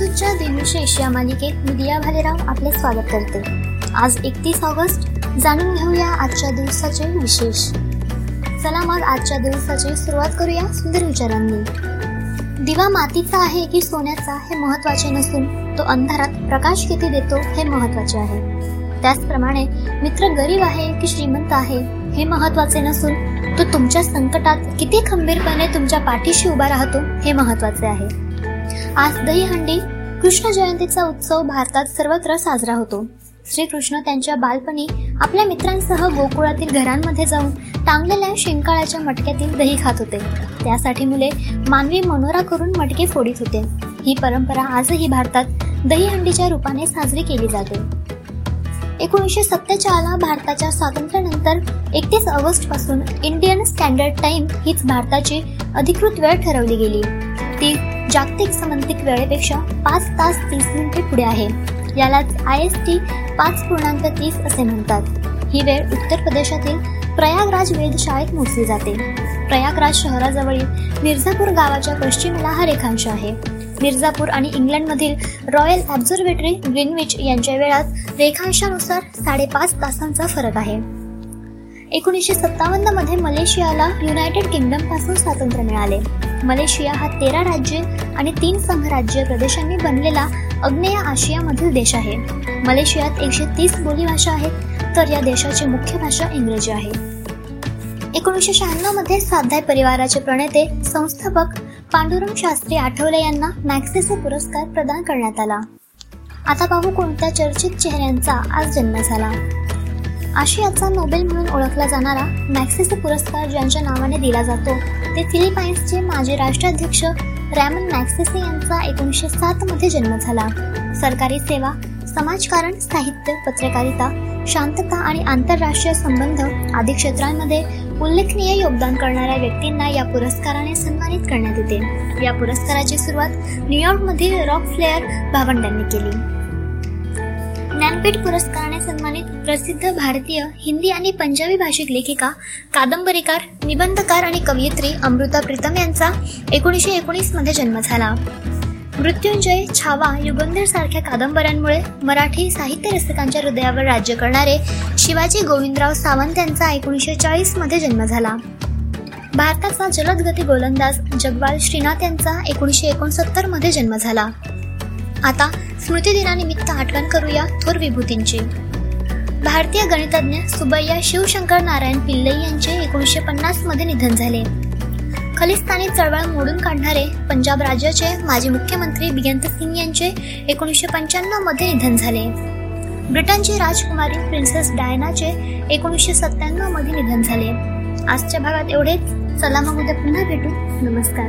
विशेष या मालिकेत मी दिया भालेराव आपले स्वागत करते. आज एकतीस ऑगस्ट जाणून घेऊया आजच्या दिवसाचे विशेष. चला मग आजच्या दिवसाची सुरुवात करूया सुंदर विचारांनी. दिवा मातीचा आहे की सोन्याचा हे महत्त्वाचे नसून तो अंधारात प्रकाश किती देतो हे महत्त्वाचे आहे. त्याचप्रमाणे मित्र गरीब आहे की श्रीमंत आहे हे महत्त्वाचे नसून तो तुमच्या संकटात किती खंबीरपणे तुमच्या पाठीशी उभा राहतो हे महत्त्वाचे आहे. आज दहीहंडी कृष्ण जयंतीचा उत्सव भारतात सर्वत्र साजरा होतो. श्रीकृष्ण त्यांच्या बालपणी आपल्या मित्रांसह गोकुळातील घरांमध्ये जाऊन टांगलेल्या शिंकाळ्याच्या मटक्यातील दही खात होते. त्यासाठी मुले मानवी मनोरा करून मटके फोडीत होते. ही परंपरा आजही भारतात दहीहंडीच्या रूपाने साजरी केली जाते. एकोणीसशे सत्तेचाळला भारताच्या स्वातंत्र्यानंतर एकतीस ऑगस्टपासून इंडियन स्टँडर्ड टाइम हीच भारताची अधिकृत वेळ ठरवली गेली. ती जागतिक समंतिक वेळेपेक्षा पाच तास तीस मिनिटे पुढे आहे. यालाच आय एस टी पाच पूर्णांक तीस असे म्हणतात. ही वेळ उत्तर प्रदेशातील प्रयागराज वेधशाळेत मोजली जाते. प्रयागराज शहराजवळील मिर्झापूर गावाच्या पश्चिमेला हा रेखांश आहे. मिर्झापूर आणि इंग्लंडमधील रॉयल ऑब्झर्वेटरी ग्रीनविच यांच्या वेळात रेखांशानुसार साडेपाच तासांचा फरक आहे. एकोणीसशे सत्तावन्नमध्ये मलेशियाला युनायटेड किंगडमपासून स्वातंत्र्य मिळाले. मलेशिया हा तेरा राज्ये आणि तीन संघराज्य प्रदेशांनी बनलेला अग्नेय आशियामधील देश आहे. मलेशियात एकशे तीस बोलीभाषा आहेत तर या देशाची मुख्य भाषा इंग्रजी आहे. एकोणीसशे शहाण्णवमध्ये स्वाध्याय परिवाराचे प्रणेते संस्थापक पांडुरंग शास्त्री आठवले यांना मॅक्सेसे पुरस्कार प्रदान करण्यात आला. आता पाहू कोणत्या चर्चित चेहऱ्यांचा आज जन्म झाला. आशियाचा नोबेल म्हणून ओळखला जाणारा मॅक्सिस पुरस्कार ज्यांच्या नावाने दिला जातो. ते फिलिपाईन्सचे माजी राष्ट्राध्यक्ष रॅमन मॅक्सिसे यांचा एकोणीसशे सात मध्ये जन्म झाला. सरकारी सेवा समाजकारण साहित्य पत्रकारिता शांतता आणि आंतरराष्ट्रीय संबंध आदी क्षेत्रांमध्ये उल्लेखनीय योगदान करणाऱ्या व्यक्तींना या पुरस्काराने सन्मानित करण्यात येते. या पुरस्काराची सुरुवात न्यूयॉर्कमधील रॉक फ्लेअर भावंडांनी केली. ज्ञानपीठ पुरस्काराने सन्मानित प्रसिद्ध भारतीय हिंदी आणि पंजाबी भाषिक लेखिका कादंबरीकार निबंधकार आणि कवयित्री अमृता प्रीतम यांचा एकोणीसशे एकोणीसमध्ये जन्म झाला. मृत्युंजय छावा युगंधर सारख्या कादंबऱ्यांमुळे मराठी साहित्य रसिकांच्या हृदयावर राज्य करणारे शिवाजी गोविंदराव सावंत यांचा एकोणीसशे चाळीसमध्ये जन्म झाला. भारताचा जलदगती गोलंदाज जगवाल श्रीनाथ यांचा एकोणीसशे एकोणसत्तरमध्ये जन्म झाला. आता स्मृतिदिनानिमित्त आठवण करूया थोर विभूतींची. भारतीय गणितज्ञ सुबैया शिवशंकर नारायण पिल्ले यांचे एकोणीसशे पन्नासमध्ये निधन झाले. खलिस्तानी चळवळ मोडून काढणारे पंजाब राज्याचे माजी मुख्यमंत्री बियंत सिंग यांचे एकोणीसशे पंच्याण्णवमध्ये निधन झाले. ब्रिटनची राजकुमारी प्रिन्सेस डायनाचे एकोणीसशे सत्त्याण्णवमध्ये निधन झाले. आजच्या भागात एवढेच. चला मग उद्या पुन्हा भेटू. नमस्कार.